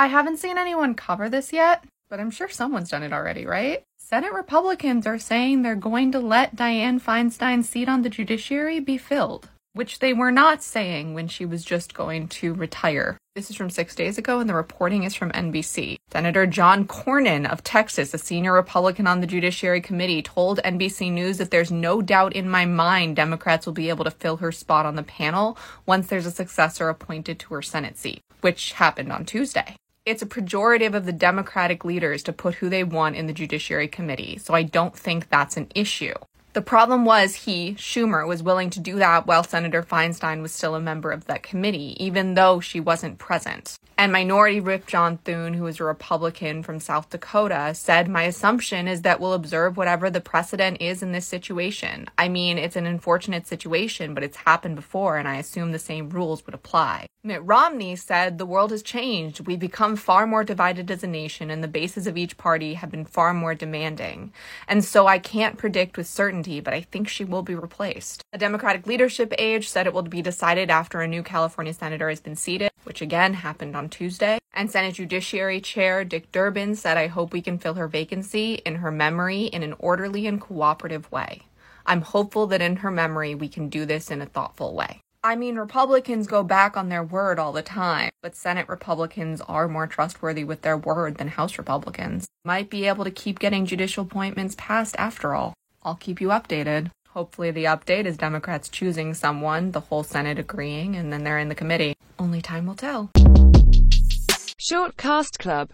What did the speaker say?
I haven't seen anyone cover this yet, but I'm sure someone's done it already, right? Senate Republicans are saying they're going to let Dianne Feinstein's seat on the judiciary be filled, which they were not saying when she was just going to retire. This is from six days ago, and the reporting is from NBC. Senator John Cornyn of Texas, a senior Republican on the Judiciary Committee, told NBC News that there's no doubt in my mind Democrats will be able to fill her spot on the panel once there's a successor appointed to her Senate seat, which happened on Tuesday it's a pejorative of the Democratic leaders to put who they want in the Judiciary Committee, so I don't think that's an issue. The problem was he, Schumer, was willing to do that while Senator Feinstein was still a member of that committee, even though she wasn't present. And Minority Whip John Thune, who is a Republican from South Dakota, said, My assumption is that we'll observe whatever the precedent is in this situation. I mean, it's an unfortunate situation, but it's happened before, and I assume the same rules would apply. Mitt Romney said, The world has changed. We've become far more divided as a nation, and the bases of each party have been far more demanding. And so I can't predict with certainty, but I think she will be replaced. A Democratic leadership age said it will be decided after a new California senator has been seated, which again happened on Tuesday. And Senate Judiciary Chair Dick Durbin said, I hope we can fill her vacancy in her memory in an orderly and cooperative way. I'm hopeful that in her memory we can do this in a thoughtful way. I mean, Republicans go back on their word all the time, but Senate Republicans are more trustworthy with their word than House Republicans. Might be able to keep getting judicial appointments passed after all. I'll keep you updated. Hopefully, the update is Democrats choosing someone, the whole Senate agreeing, and then they're in the committee. Only time will tell. Short Cast Club